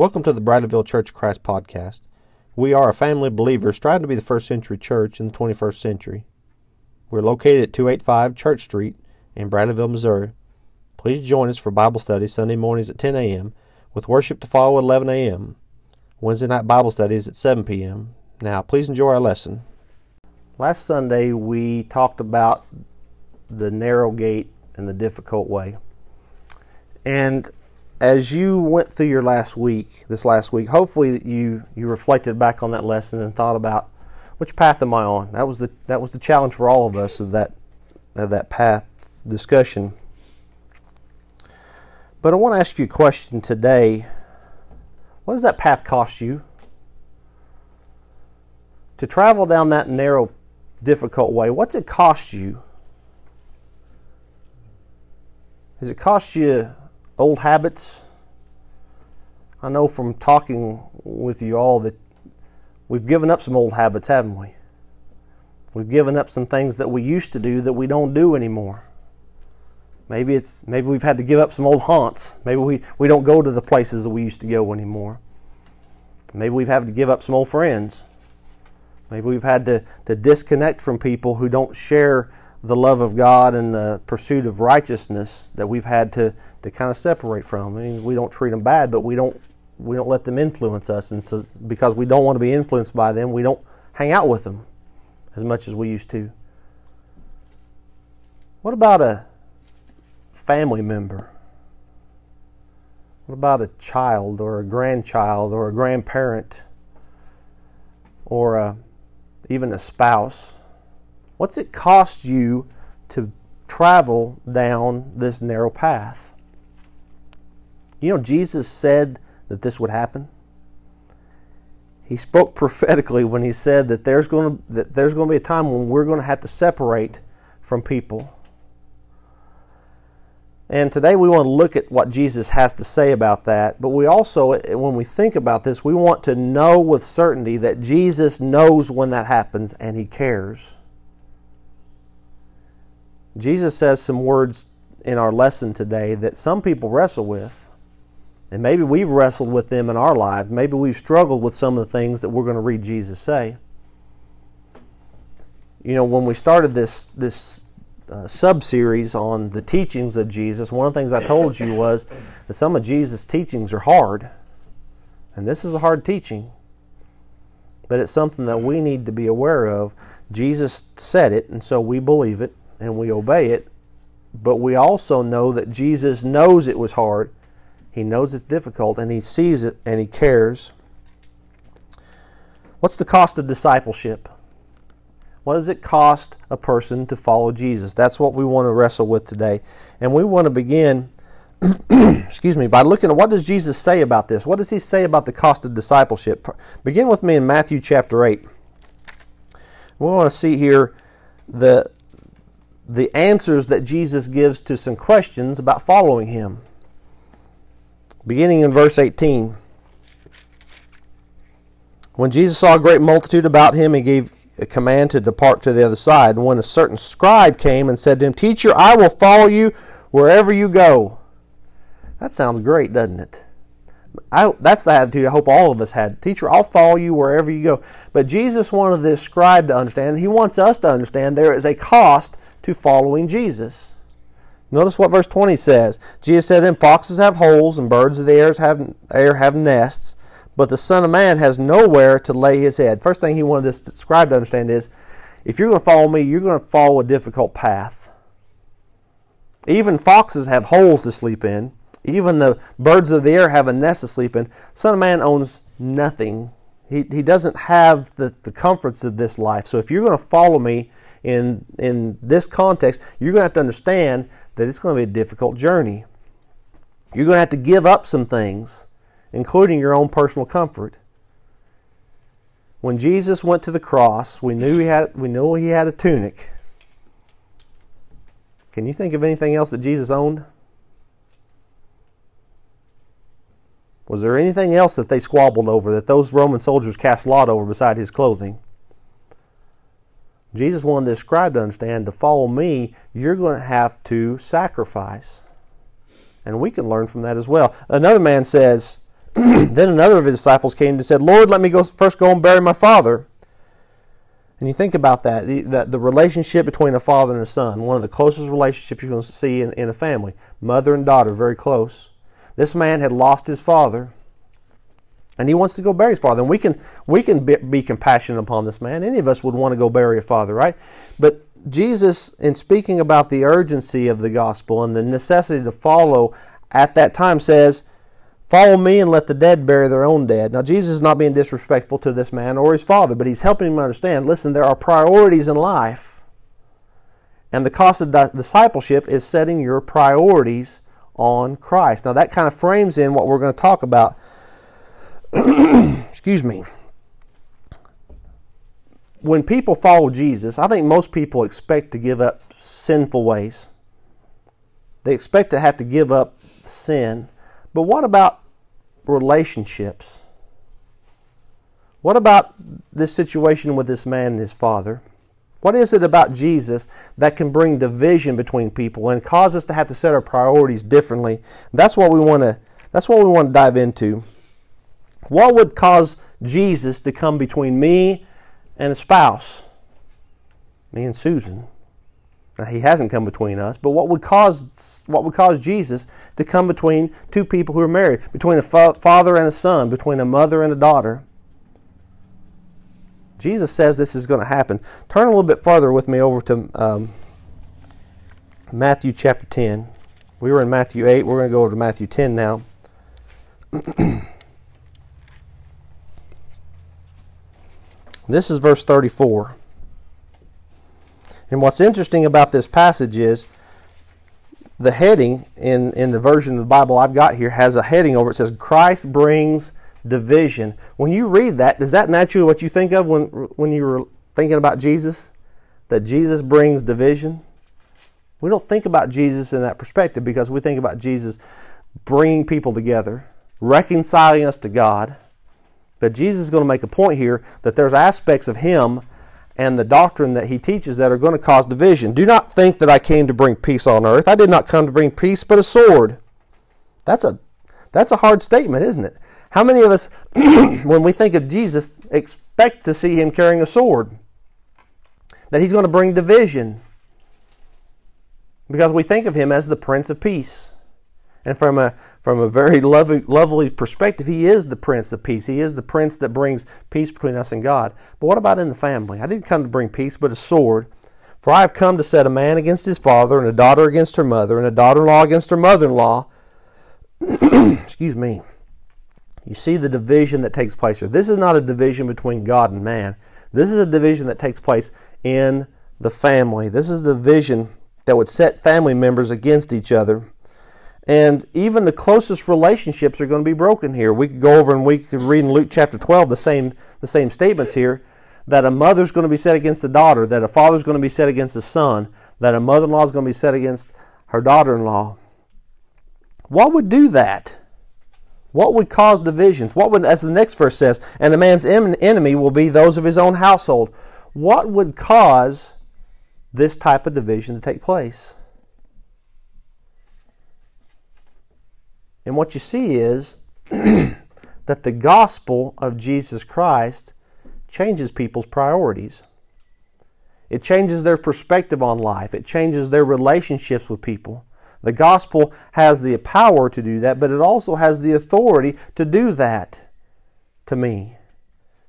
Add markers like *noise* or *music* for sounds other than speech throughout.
Welcome to the Bradleyville Church of Christ podcast. We are a family of believers striving to be the first century church in the 21st century. We're located at 285 Church Street in Bradleyville, Missouri. Please join us for Bible study Sunday mornings at 10 a.m. with worship to follow at 11 a.m. Wednesday night Bible studies at 7 p.m. Now, please enjoy our lesson. Last Sunday, we talked about the narrow gate and the difficult way. And as you went through your last week, this last week, hopefully you you reflected back on that lesson and thought about which path am I on? That was the that was the challenge for all of us of that of that path discussion. But I want to ask you a question today. What does that path cost you? To travel down that narrow, difficult way, what's it cost you? Has it cost you old habits. I know from talking with you all that we've given up some old habits, haven't we? We've given up some things that we used to do that we don't do anymore. Maybe it's maybe we've had to give up some old haunts. Maybe we, we don't go to the places that we used to go anymore. Maybe we've had to give up some old friends. Maybe we've had to, to disconnect from people who don't share the love of God and the pursuit of righteousness that we've had to, to kind of separate from. I mean, we don't treat them bad, but we don't we don't let them influence us, and so because we don't want to be influenced by them, we don't hang out with them as much as we used to. What about a family member? What about a child or a grandchild or a grandparent or a, even a spouse? What's it cost you to travel down this narrow path? You know, Jesus said that this would happen. He spoke *laughs* prophetically when he said that there's going to that there's going to be a time when we're going to have to separate from people. And today we want to look at what Jesus has to say about that. But we also, when we think about this, we want to know with certainty that Jesus knows when that happens and he cares. Jesus says some words in our lesson today that some people wrestle with. And maybe we've wrestled with them in our lives. Maybe we've struggled with some of the things that we're going to read Jesus say. You know, when we started this this uh, sub series on the teachings of Jesus, one of the things I told you was that some of Jesus' teachings are hard. And this is a hard teaching. But it's something that we need to be aware of. Jesus said it, and so we believe it and we obey it, but we also know that Jesus knows it was hard. He knows it's difficult and he sees it and he cares. What's the cost of discipleship? What does it cost a person to follow Jesus? That's what we want to wrestle with today. And we want to begin *clears throat* excuse me, by looking at what does Jesus say about this? What does he say about the cost of discipleship? Begin with me in Matthew chapter 8. We want to see here the the answers that Jesus gives to some questions about following him. Beginning in verse 18. When Jesus saw a great multitude about him, he gave a command to depart to the other side. And when a certain scribe came and said to him, Teacher, I will follow you wherever you go. That sounds great, doesn't it? I, that's the attitude I hope all of us had. Teacher, I'll follow you wherever you go. But Jesus wanted this scribe to understand, he wants us to understand there is a cost to following Jesus. Notice what verse 20 says. Jesus said, Then foxes have holes, and birds of the air have, air have nests, but the Son of Man has nowhere to lay his head. First thing he wanted this scribe to understand is if you're going to follow me, you're going to follow a difficult path. Even foxes have holes to sleep in. Even the birds of the air have a nest to sleep in. Son of Man owns nothing. He, he doesn't have the, the comforts of this life. So if you're going to follow me, in in this context, you're going to have to understand that it's going to be a difficult journey. You're going to have to give up some things, including your own personal comfort. When Jesus went to the cross, we knew he had we knew he had a tunic. Can you think of anything else that Jesus owned? Was there anything else that they squabbled over, that those Roman soldiers cast lot over beside his clothing? Jesus wanted the scribe to understand to follow me, you're going to have to sacrifice. And we can learn from that as well. Another man says, *clears throat* then another of his disciples came and said, Lord, let me go first go and bury my father. And you think about that, the, the, the, relationship between a father and a son, one of the closest relationships you're going to see in, in a family. Mother and daughter, very close. This man had lost his father, and he wants to go bury his father. And we can, we can be, be compassionate upon this man. Any of us would want to go bury a father, right? But Jesus, in speaking about the urgency of the gospel and the necessity to follow at that time, says, Follow me and let the dead bury their own dead. Now, Jesus is not being disrespectful to this man or his father, but he's helping him understand listen, there are priorities in life. And the cost of discipleship is setting your priorities on Christ. Now, that kind of frames in what we're going to talk about. *clears throat* Excuse me. When people follow Jesus, I think most people expect to give up sinful ways. They expect to have to give up sin. But what about relationships. What about this situation with this man and his father? What is it about Jesus that can bring division between people and cause us to have to set our priorities differently? That's what we want to that's what we want to dive into. What would cause Jesus to come between me and a spouse? Me and Susan. Now, he hasn't come between us, but what would cause what would cause Jesus to come between two people who are married, between a fa- father and a son, between a mother and a daughter? Jesus says this is going to happen. Turn a little bit farther with me over to um, Matthew chapter 10. We were in Matthew 8. We're going to go over to Matthew 10 now. *clears throat* this is verse 34. And what's interesting about this passage is the heading in, in the version of the Bible I've got here has a heading over it says Christ brings division. When you read that, does that naturally what you think of when when you were thinking about Jesus? That Jesus brings division? We don't think about Jesus in that perspective because we think about Jesus bringing people together, reconciling us to God. But Jesus is going to make a point here that there's aspects of him and the doctrine that he teaches that are going to cause division. Do not think that I came to bring peace on earth. I did not come to bring peace, but a sword. That's a that's a hard statement, isn't it? How many of us, *clears throat* when we think of Jesus, expect to see him carrying a sword? That he's going to bring division. Because we think of him as the Prince of Peace. And from a from a very lovely, lovely perspective, he is the Prince of Peace. He is the Prince that brings peace between us and God. But what about in the family? I didn't come to bring peace, but a sword. For I have come to set a man against his father, and a daughter against her mother, and a daughter-in-law against her mother-in-law. *clears throat* Excuse me. You see the division that takes place here. This is not a division between God and man. This is a division that takes place in the family. This is the division that would set family members against each other. And even the closest relationships are going to be broken here. We could go over and we could read in Luke chapter 12 the same, the same statements here that a mother's going to be set against a daughter, that a father's going to be set against a son, that a mother in law is going to be set against her daughter in law. What would do that? What would cause divisions? What would, as the next verse says, and a man's enemy will be those of his own household. What would cause this type of division to take place? And what you see is *clears throat* that the gospel of Jesus Christ changes people's priorities. It changes their perspective on life. It changes their relationships with people. The gospel has the power to do that, but it also has the authority to do that to me,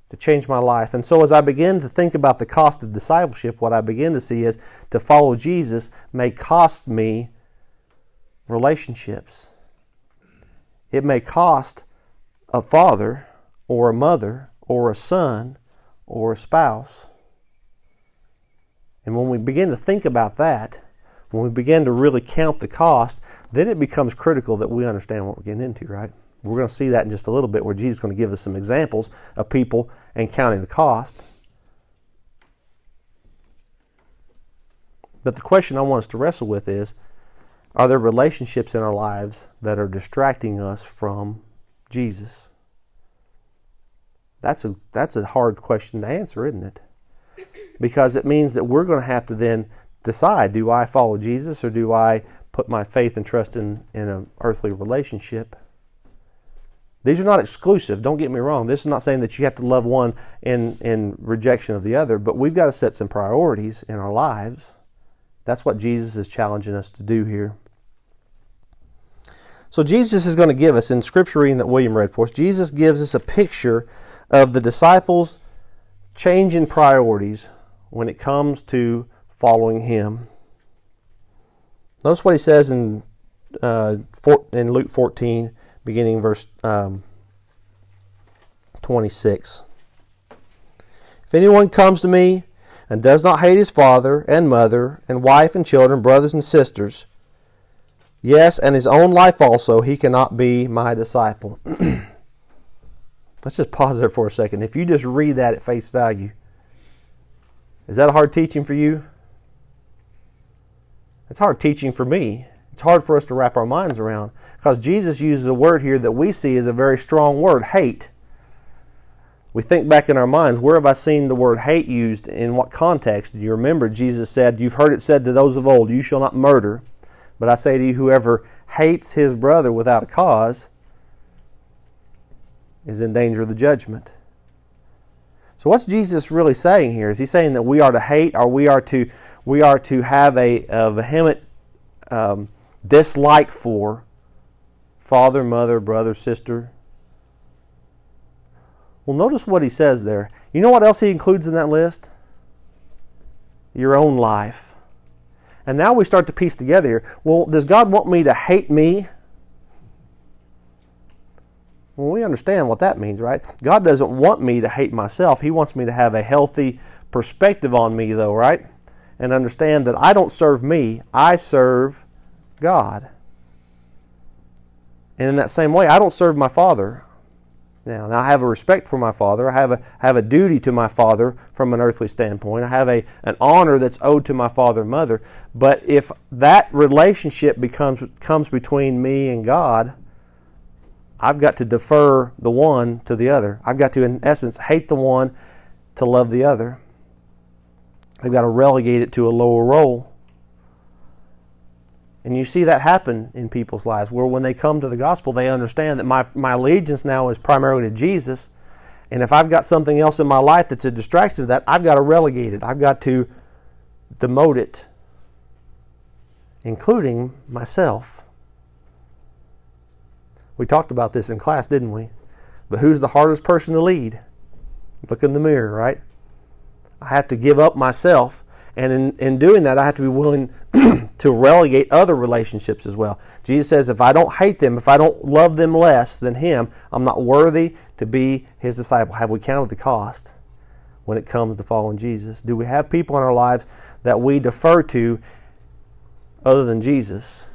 to change my life. And so, as I begin to think about the cost of discipleship, what I begin to see is to follow Jesus may cost me relationships. It may cost a father or a mother or a son or a spouse. And when we begin to think about that, when we begin to really count the cost, then it becomes critical that we understand what we're getting into, right? We're going to see that in just a little bit where Jesus is going to give us some examples of people and counting the cost. But the question I want us to wrestle with is are there relationships in our lives that are distracting us from Jesus? That's a that's a hard question to answer, isn't it? Because it means that we're going to have to then decide, do I follow Jesus or do I put my faith and trust in, in an earthly relationship? These are not exclusive. Don't get me wrong. This is not saying that you have to love one in, in rejection of the other, but we've got to set some priorities in our lives. That's what Jesus is challenging us to do here. So Jesus is going to give us, in scripture reading that William read for us, Jesus gives us a picture of the disciples' change in priorities when it comes to following him. Notice what he says in, uh, in Luke 14, beginning verse um, 26. If anyone comes to me and does not hate his father and mother and wife and children, brothers and sisters, Yes, and his own life also, he cannot be my disciple. *clears throat* Let's just pause there for a second. If you just read that at face value, is that a hard teaching for you? It's hard teaching for me. It's hard for us to wrap our minds around because Jesus uses a word here that we see as a very strong word hate. We think back in our minds, where have I seen the word hate used? In what context? Do you remember Jesus said, You've heard it said to those of old, You shall not murder. But I say to you, whoever hates his brother without a cause is in danger of the judgment. So what's Jesus really saying here? Is he saying that we are to hate, or we are to we are to have a, a vehement um, dislike for father, mother, brother, sister? Well, notice what he says there. You know what else he includes in that list? Your own life. And now we start to piece together here. Well, does God want me to hate me? Well, we understand what that means, right? God doesn't want me to hate myself. He wants me to have a healthy perspective on me, though, right? And understand that I don't serve me, I serve God. And in that same way, I don't serve my Father. Now, now I have a respect for my father. I have a have a duty to my father from an earthly standpoint. I have a an honor that's owed to my father and mother. But if that relationship becomes comes between me and God, I've got to defer the one to the other. I've got to, in essence, hate the one to love the other. I've got to relegate it to a lower role. And you see that happen in people's lives where when they come to the gospel, they understand that my, my allegiance now is primarily to Jesus. And if I've got something else in my life that's a distraction to that, I've got to relegate it. I've got to demote it, including myself. We talked about this in class, didn't we? But who's the hardest person to lead? Look in the mirror, right? I have to give up myself and in, in doing that, I have to be willing *clears throat* to relegate other relationships as well. Jesus says, if I don't hate them, if I don't love them less than Him, I'm not worthy to be His disciple. Have we counted the cost when it comes to following Jesus? Do we have people in our lives that we defer to other than Jesus?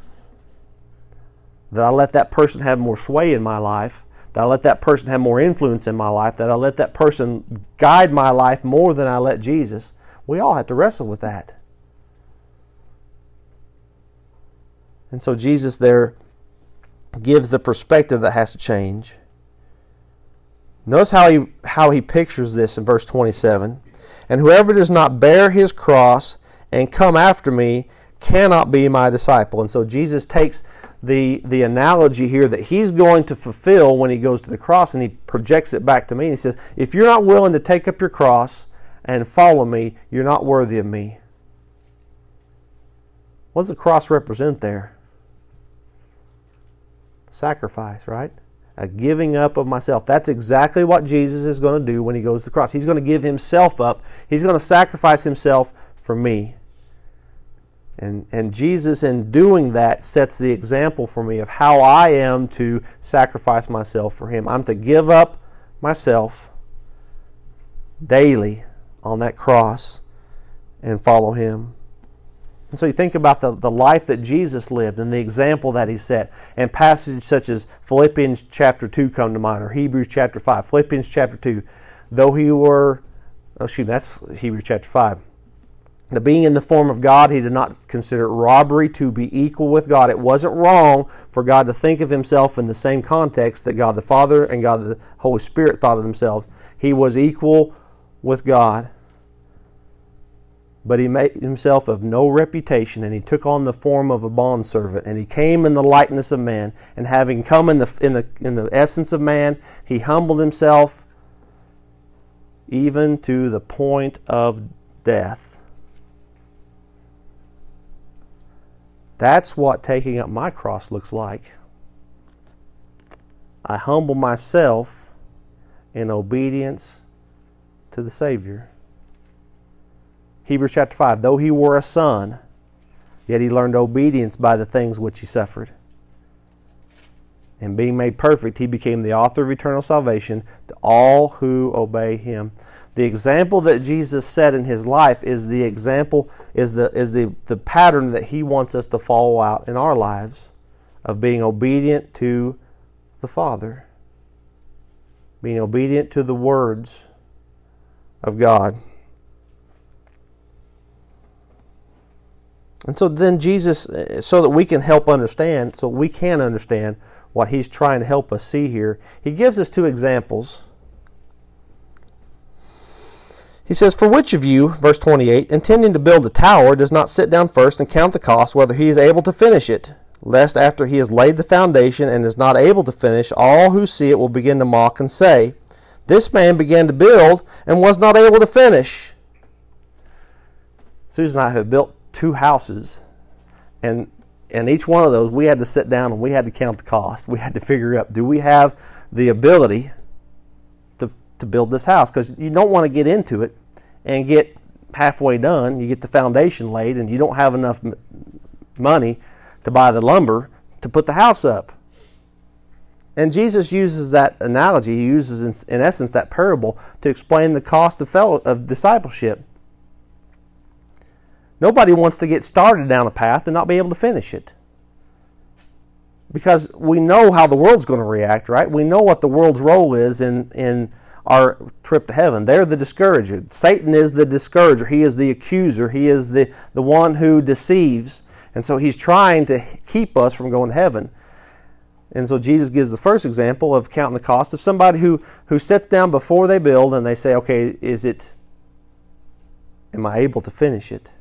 That I let that person have more sway in my life? That I let that person have more influence in my life? That I let that person guide my life more than I let Jesus? We all have to wrestle with that. And so Jesus there gives the perspective that has to change. Notice how he how he pictures this in verse 27. And whoever does not bear his cross and come after me cannot be my disciple. And so Jesus takes the the analogy here that he's going to fulfill when he goes to the cross and he projects it back to me and he says, if you're not willing to take up your cross and follow me, you're not worthy of me. What does the cross represent there? Sacrifice, right? A giving up of myself. That's exactly what Jesus is going to do when he goes to the cross. He's going to give himself up. He's going to sacrifice himself for me. And, and Jesus, in doing that, sets the example for me of how I am to sacrifice myself for Him. I'm to give up myself daily on that cross and follow him. And so you think about the, the life that Jesus lived and the example that he set. And passages such as Philippians chapter 2 come to mind, or Hebrews chapter 5. Philippians chapter 2. Though he were, oh, me, that's Hebrews chapter 5. The being in the form of God, he did not consider robbery to be equal with God. It wasn't wrong for God to think of himself in the same context that God the Father and God the Holy Spirit thought of themselves. He was equal with God but he made himself of no reputation, and he took on the form of a bondservant, and he came in the likeness of man, and having come in the in the in the essence of man, he humbled himself even to the point of death. That's what taking up my cross looks like. I humble myself in obedience to the Savior. Hebrews chapter 5 Though he were a son, yet he learned obedience by the things which he suffered. And being made perfect, he became the author of eternal salvation to all who obey him. The example that Jesus set in his life is the example, is the, is the, the pattern that he wants us to follow out in our lives of being obedient to the Father, being obedient to the words of God. And so then Jesus, uh, so that we can help understand, so we can understand what he's trying to help us see here, he gives us two examples. He says, For which of you, verse 28, intending to build a tower, does not sit down first and count the cost, whether he is able to finish it? Lest after he has laid the foundation and is not able to finish, all who see it will begin to mock and say, This man began to build and was not able to finish. Susan and I have built two houses, and and each one of those we had to sit down and we had to count the cost. We had to figure out do we have the ability to to build this house because you don't want to get into it and get halfway done. You get the foundation laid and you don't have enough money to buy the lumber to put the house up. And Jesus uses that analogy. He uses, in, in essence, that parable to explain the cost of, fellow, of discipleship. Nobody wants to get started down a path and not be able to finish it. Because we know how the world's going to react, right? We know what the world's role is in, in our trip to heaven. They're the discourager. Satan is the discourager. He is the accuser. He is the, the one who deceives. And so he's trying to keep us from going to heaven. And so Jesus gives the first example of counting the cost of somebody who, who sits down before they build and they say, okay, is it, am I able to finish it?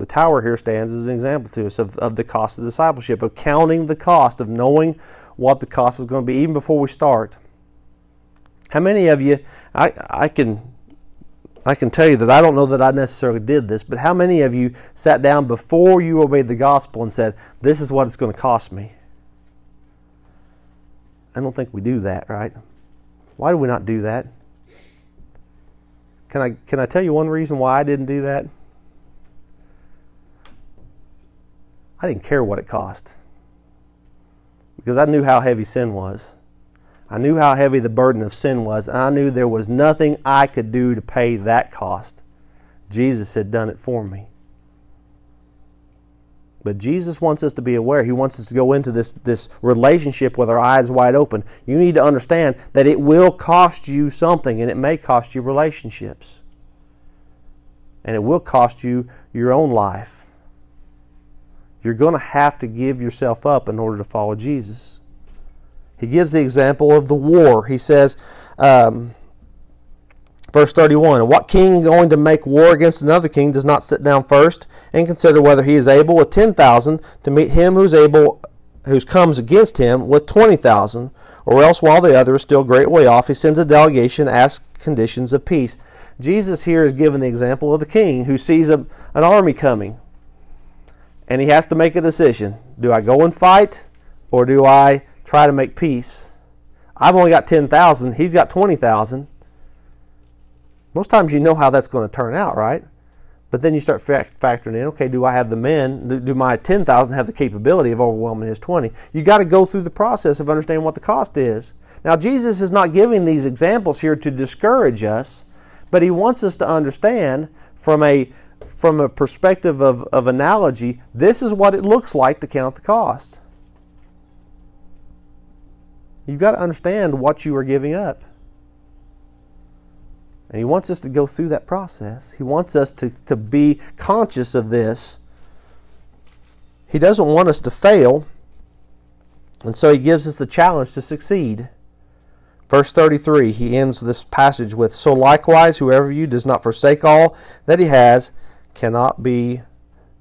The tower here stands as an example to us of, of the cost of discipleship, of counting the cost, of knowing what the cost is going to be even before we start. How many of you, I, I can I can tell you that I don't know that I necessarily did this, but how many of you sat down before you obeyed the gospel and said, This is what it's going to cost me? I don't think we do that, right? Why do we not do that? Can I, can I tell you one reason why I didn't do that? I didn't care what it cost because I knew how heavy sin was. I knew how heavy the burden of sin was, and I knew there was nothing I could do to pay that cost. Jesus had done it for me. But Jesus wants us to be aware. He wants us to go into this, this relationship with our eyes wide open. You need to understand that it will cost you something, and it may cost you relationships. And it will cost you your own life. You're going to have to give yourself up in order to follow Jesus. He gives the example of the war. He says, um, verse 31 What king going to make war against another king does not sit down first and consider whether he is able with 10,000 to meet him who's able who comes against him with 20,000 or else while the other is still a great way off he sends a delegation to ask conditions of peace jesus here is given the example of the king who sees a, an army coming and he has to make a decision. Do I go and fight or do I try to make peace? I've only got 10,000, he's got 20,000. Most times you know how that's going to turn out, right? But then you start factoring in, okay, do I have the men, do, my 10,000 have the capability of overwhelming his 20? You got to go through the process of understanding what the cost is. Now, Jesus is not giving these examples here to discourage us, but he wants us to understand from a from a perspective of, of analogy, this is what it looks like to count the cost. You've got to understand what you are giving up. And he wants us to go through that process. He wants us to, to be conscious of this. He doesn't want us to fail, and so he gives us the challenge to succeed. Verse 33, he ends this passage with So likewise, whoever you does not forsake all that he has cannot be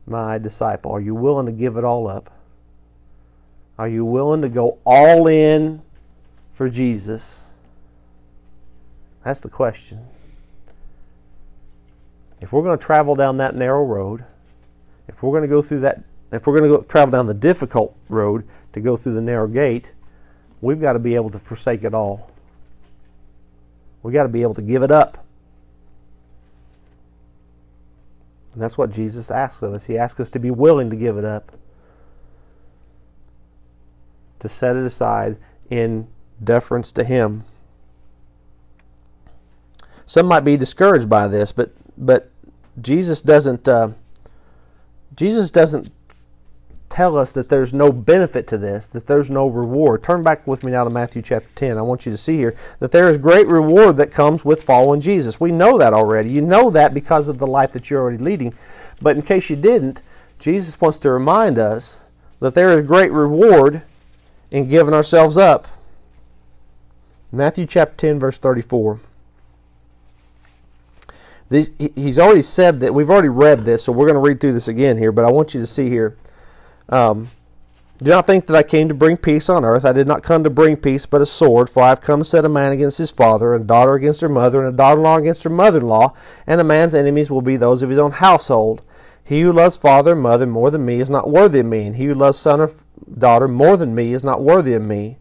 my disciple. Are you willing to give it all up? Are you willing to go all in for Jesus? That's the question. If we're going to travel down that narrow road, if we're going to go through that, if we're going to go, travel down the difficult road to go through the narrow gate, we've got to be able to forsake it all. We've got to be able to give it up. And that's what Jesus asks of us. He asks us to be willing to give it up, to set it aside in deference to Him. Some might be discouraged by this, but but Jesus doesn't. Uh, Jesus doesn't tell us that there's no benefit to this, that there's no reward. Turn back with me now to Matthew chapter 10. I want you to see here that there is great reward that comes with following Jesus. We know that already. You know that because of the life that you're already leading. But in case you didn't, Jesus wants to remind us that there is great reward in giving ourselves up. Matthew chapter 10, verse 34 he's already said that we've already read this, so we're going to read through this again here. But I want you to see here. Um, do not think that I came to bring peace on earth. I did not come to bring peace, but a sword. For I have come to set a man against his father, and a daughter against her mother, and a daughter-in-law against her mother-in-law. And a man's enemies will be those of his own household. He who loves father and mother more than me is not worthy of me, and he who loves son or daughter more than me is not worthy of me.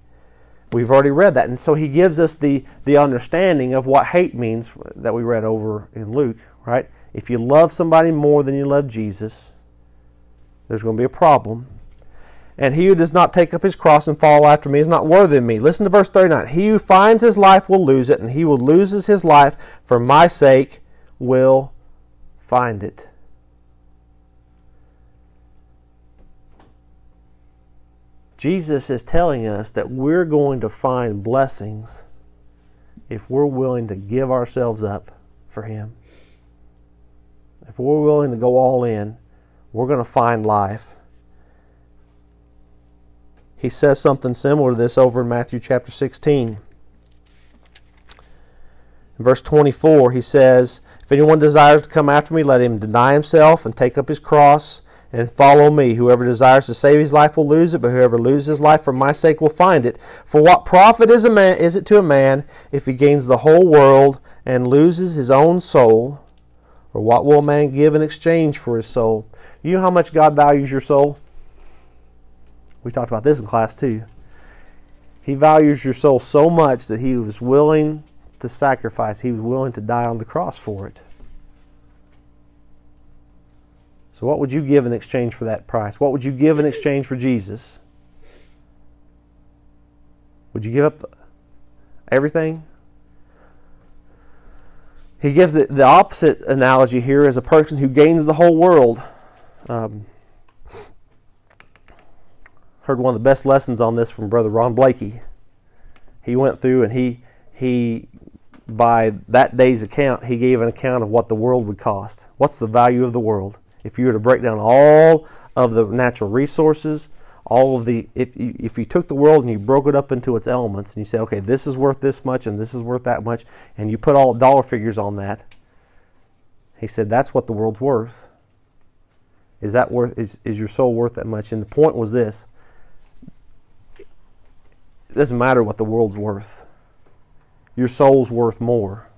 We've already read that. And so he gives us the, the understanding of what hate means that we read over in Luke, right? If you love somebody more than you love Jesus, there's going to be a problem. And he who does not take up his cross and follow after me is not worthy of me. Listen to verse 39. He who finds his life will lose it, and he who loses his life for my sake will find it. Jesus is telling us that we're going to find blessings if we're willing to give ourselves up for Him. If we're willing to go all in, we're going to find life. He says something similar to this over in Matthew chapter 16. In verse 24, he says, If anyone desires to come after me, let him deny himself and take up his cross and follow me. Whoever desires to save his life will lose it, but whoever loses his life for my sake will find it. For what profit is a man is it to a man if he gains the whole world and loses his own soul? What will a man give in exchange for his soul? You know how much God values your soul? We talked about this in class too. He values your soul so much that he was willing to sacrifice, he was willing to die on the cross for it. So, what would you give in exchange for that price? What would you give in exchange for Jesus? Would you give up everything? He gives the, the opposite analogy here as a person who gains the whole world. Um, heard one of the best lessons on this from Brother Ron Blakey. He went through and he he by that day's account he gave an account of what the world would cost. What's the value of the world? If you were to break down all of the natural resources, all of the if you, if you took the world and you broke it up into its elements and you said, okay, this is worth this much and this is worth that much, and you put all dollar figures on that, he said that's what the world's worth. Is that worth is, is your soul worth that much? And the point was this. It doesn't matter what the world's worth. Your soul's worth more.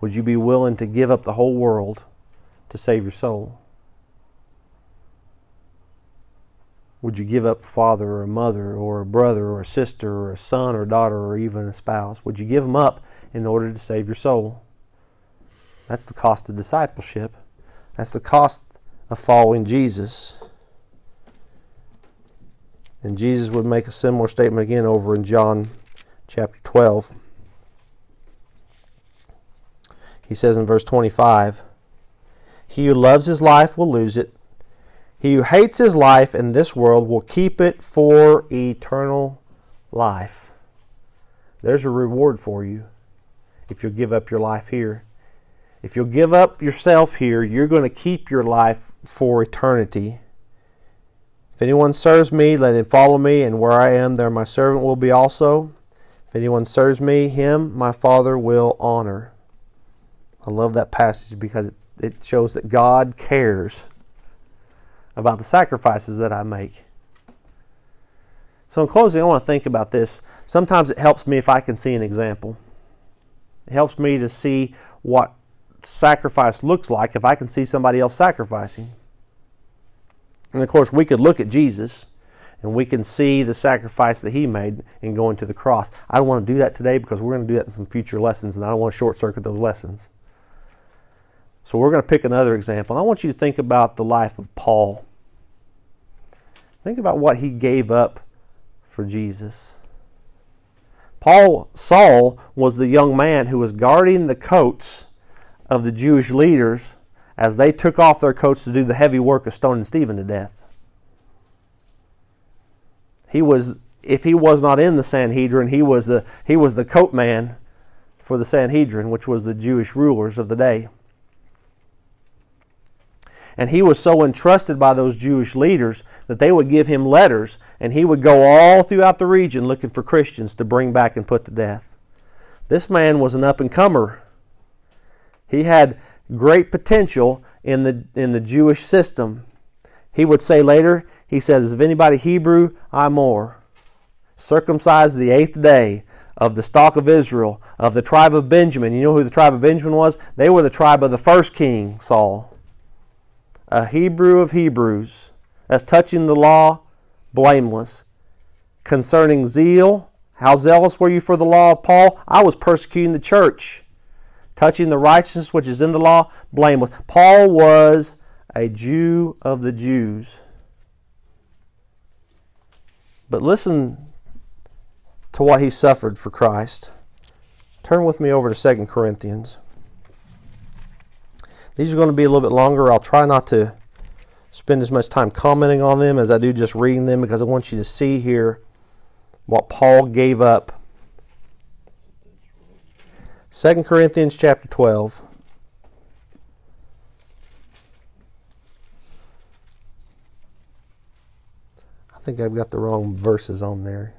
Would you be willing to give up the whole world to save your soul? Would you give up a father or a mother or a brother or a sister or a son or a daughter or even a spouse? Would you give them up in order to save your soul? That's the cost of discipleship. That's the cost of following Jesus. And Jesus would make a similar statement again over in John chapter 12. He says in verse 25, He who loves his life will lose it. He who hates his life in this world will keep it for eternal life. There's a reward for you if you'll give up your life here. If you'll give up yourself here, you're going to keep your life for eternity. If anyone serves me, let him follow me, and where I am, there my servant will be also. If anyone serves me, him my Father will honor. I love that passage because it, shows that God cares about the sacrifices that I make. So, in closing, I want to think about this. Sometimes it helps me if I can see an example. It helps me to see what sacrifice looks like if I can see somebody else sacrificing. And of course, we could look at Jesus and we can see the sacrifice that he made in going to the cross. I don't want to do that today because we're going to do that in some future lessons, and I don't want to short circuit those lessons. So we're going to pick another example. And I want you to think about the life of Paul. Think about what he gave up for Jesus. Paul Saul was the young man who was guarding the coats of the Jewish leaders as they took off their coats to do the heavy work of stoning Stephen to death. He was if he was not in the Sanhedrin, he was the he was the coat man for the Sanhedrin, which was the Jewish rulers of the day. And he was so entrusted by those Jewish leaders that they would give him letters, and he would go all throughout the region looking for Christians to bring back and put to death. This man was an up and comer. He had great potential in the, in the Jewish system. He would say later, he says, If anybody Hebrew, I'm more. Circumcised the eighth day of the stock of Israel, of the tribe of Benjamin. You know who the tribe of Benjamin was? They were the tribe of the first king, Saul a Hebrew of Hebrews, as touching the law, blameless. Concerning zeal, how zealous were you for the law of Paul? I was persecuting the church. Touching the righteousness which is in the law, blameless. Paul was a Jew of the Jews. But listen to what he suffered for Christ. Turn with me over to 2 Corinthians. These are going to be a little bit longer. I'll try not to spend as much time commenting on them as I do just reading them because I want you to see here what Paul gave up. 2 Corinthians chapter 12. I think I've got the wrong verses on there.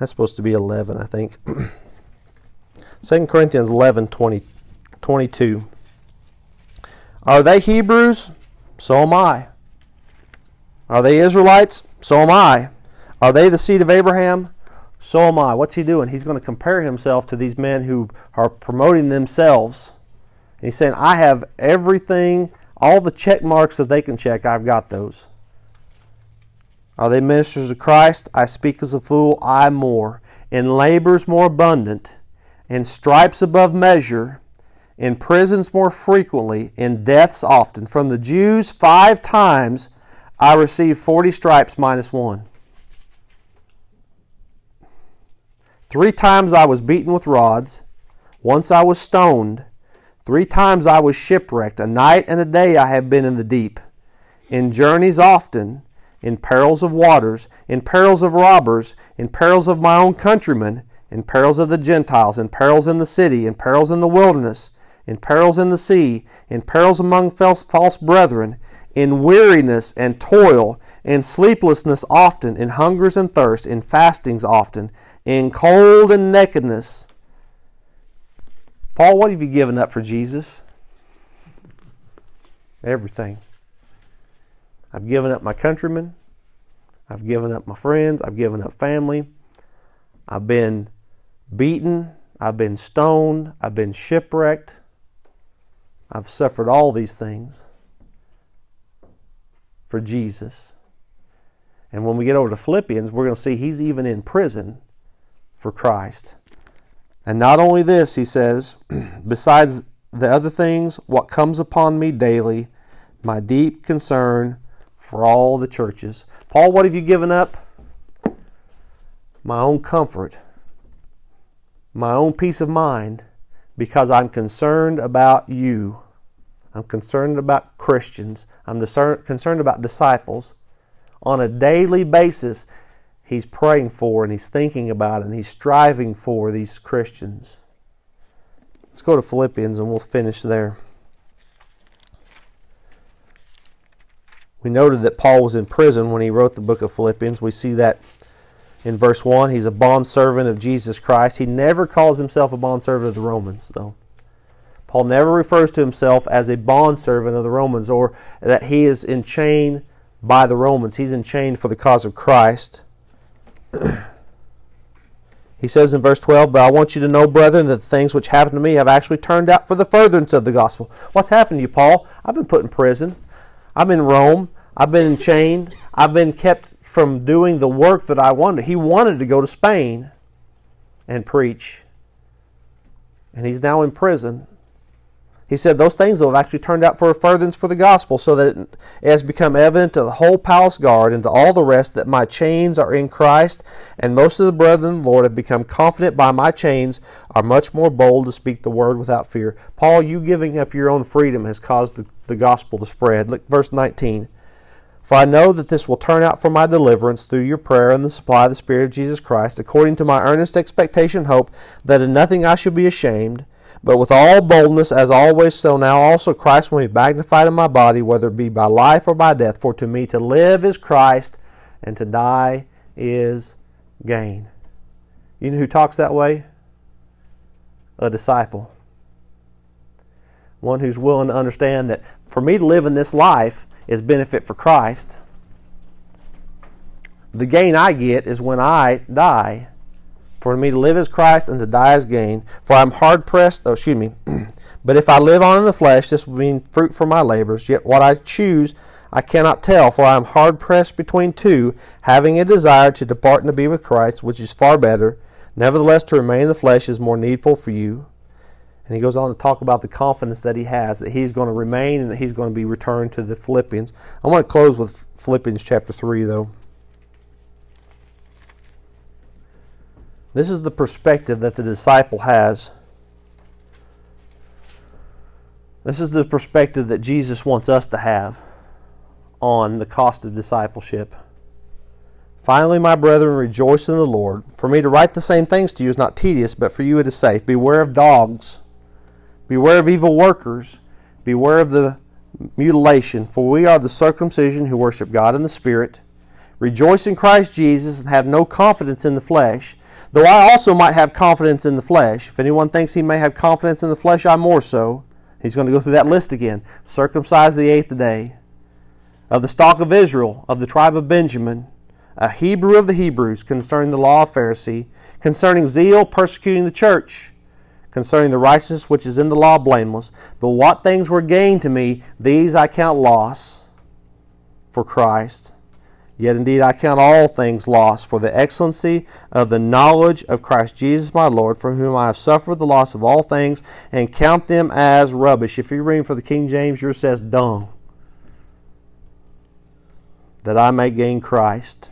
That's supposed to be 11, I think. *clears throat* 2 Corinthians 11, 20, 22. Are they Hebrews? So am I. Are they Israelites? So am I. Are they the seed of Abraham? So am I. What's he doing? He's going to compare himself to these men who are promoting themselves. He's saying, I have everything, all the check marks that they can check, I've got those. Are they ministers of Christ? I speak as a fool, I more. In labors more abundant, in stripes above measure, in prisons more frequently, in deaths often. From the Jews, five times I received 40 stripes minus one. Three times I was beaten with rods. Once I was stoned. Three times I was shipwrecked. A night and a day I have been in the deep. In journeys often in perils of waters, in perils of robbers, in perils of my own countrymen, in perils of the Gentiles, in perils in the city, in perils in the wilderness, in perils in the sea, in perils among false brethren, in weariness and toil, in sleeplessness often, in hungers and thirst, in fastings often, in cold and nakedness. Paul, what have you given up for Jesus? Everything. I've given up my countrymen. I've given up my friends. I've given up family. I've been beaten. I've been stoned. I've been shipwrecked. I've suffered all these things for Jesus. And when we get over to Philippians, we're going to see he's even in prison for Christ. And not only this, he says, *clears throat* besides the other things, what comes upon me daily, my deep concern for all the churches. Paul, what have you given up? My own comfort, my own peace of mind, because I'm concerned about you. I'm concerned about Christians. I'm concerned about disciples. On a daily basis, he's praying for and he's thinking about and he's striving for these Christians. Let's go to Philippians and we'll finish there. We noted that Paul was in prison when he wrote the book of Philippians. We see that in verse 1. He's a bondservant of Jesus Christ. He never calls himself a bondservant of the Romans, though. Paul never refers to himself as a bondservant of the Romans or that he is enchained by the Romans. He's enchained for the cause of Christ. *clears throat* he says in verse 12, But I want you to know, brethren, that the things which happened to me have actually turned out for the furtherance of the gospel. What's happened to you, Paul? I've been put in prison. I'm in Rome. I've been chained. I've been kept from doing the work that I wanted. He wanted to go to Spain and preach. And he's now in prison. He said those things will have actually turned out for a furtherance for the gospel, so that it has become evident to the whole palace guard and to all the rest that my chains are in Christ, and most of the brethren of the Lord have become confident by my chains, are much more bold to speak the word without fear. Paul, you giving up your own freedom has caused the, the gospel to spread. Look, verse 19. For I know that this will turn out for my deliverance through your prayer and the supply of the Spirit of Jesus Christ, according to my earnest expectation hope, that in nothing I should be ashamed but with all boldness, as always, so now also Christ will be magnified in my body, whether it be by life or by death. For to me to live is Christ, and to die is gain. You know who talks that way? A disciple. One who's willing to understand that for me to live in this life is benefit for Christ. The gain I get is when I die for me to live as Christ and to die as gain. For I am hard pressed, oh, excuse me. *clears throat* but if I live on in the flesh, this will mean fruit for my labors. Yet what I choose I cannot tell, for I am hard pressed between two, having a desire to depart and to be with Christ, which is far better. Nevertheless, to remain in the flesh is more needful for you. And he goes on to talk about the confidence that he has, that he's going to remain and that he's going to be returned to the Philippians. I want to close with Philippians chapter 3, though. This is the perspective that the disciple has. This is the perspective that Jesus wants us to have on the cost of discipleship. Finally, my brethren, rejoice in the Lord. For me to write the same things to you is not tedious, but for you it is safe. Beware of dogs. Beware of evil workers. Beware of the mutilation, for we are the circumcision who worship God in the Spirit. Rejoice in Christ Jesus and have no confidence in the flesh Though I also might have confidence in the flesh. If anyone thinks he may have confidence in the flesh, I more so. He's going to go through that list again. Circumcised the eighth day. Of the stock of Israel, of the tribe of Benjamin, a Hebrew of the Hebrews, concerning the law of Pharisee, concerning zeal, persecuting the church, concerning the righteousness which is in the law, blameless. But what things were gained to me, these I count loss for Christ. Yet indeed I count all things lost for the excellency of the knowledge of Christ Jesus my Lord, for whom I have suffered the loss of all things, and count them as rubbish. If you're reading for the King James, yours says dung. That I may gain Christ,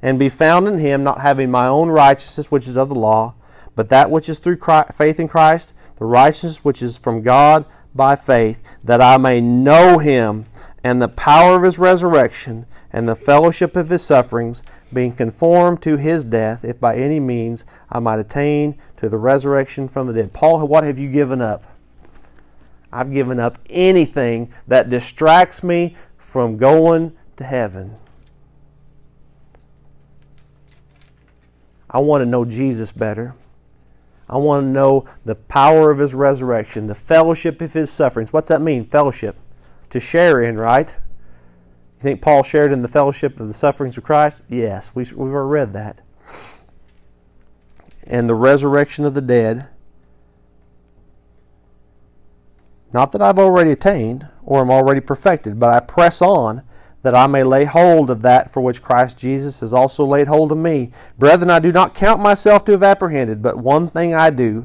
and be found in him, not having my own righteousness, which is of the law, but that which is through Christ, faith in Christ, the righteousness which is from God by faith, that I may know him and the power of his resurrection and the fellowship of his sufferings, being conformed to his death, if by any means I might attain to the resurrection from the dead. Paul, what have you given up? I've given up anything that distracts me from going to heaven. I want to know Jesus better. I want to know the power of his resurrection, the fellowship of his sufferings. What's that mean, fellowship? To share in, right? You think Paul shared in the fellowship of the sufferings of Christ? Yes, we, we've already read that. And the resurrection of the dead. Not that I've already attained or am already perfected, but I press on that I may lay hold of that for which Christ Jesus has also laid hold of me. Brethren, I do not count myself to have apprehended, but one thing I do,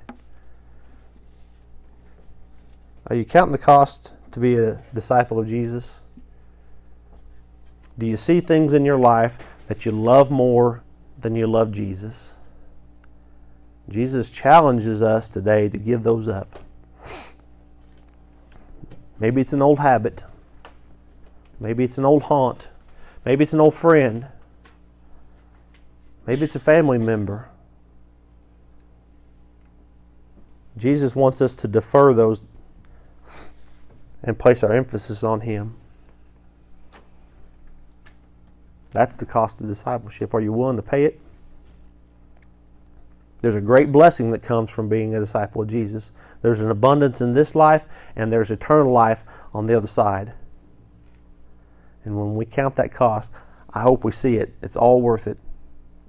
Are you counting the cost to be a disciple of Jesus? Do you see things in your life that you love more than you love Jesus. Jesus challenges us today to give those up. Maybe it's an old habit. Maybe it's an old haunt. Maybe it's an old friend. Maybe it's a family member. Jesus wants us to defer those and place our emphasis on Him. That's the cost of discipleship. Are you willing to pay it? There's a great blessing that comes from being a disciple of Jesus. There's an abundance in this life, and there's eternal life on the other side. And when we count that cost, I hope we see it. It's all worth it.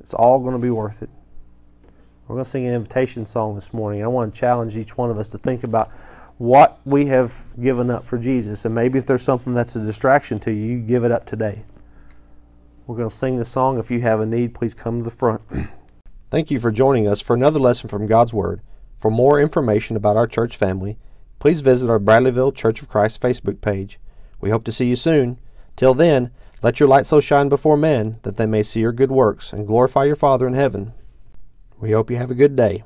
It's all going to be worth it. We're going to sing an invitation song this morning. I want to challenge each one of us to think about what we have given up for Jesus. And maybe if there's something that's a distraction to you, give it up today. We're going to sing the song. If you have a need, please come to the front. *clears throat* Thank you for joining us for another lesson from God's Word. For more information about our church family, please visit our Bradleyville Church of Christ Facebook page. We hope to see you soon. Till then, let your light so shine before men that they may see your good works and glorify your Father in heaven. We hope you have a good day.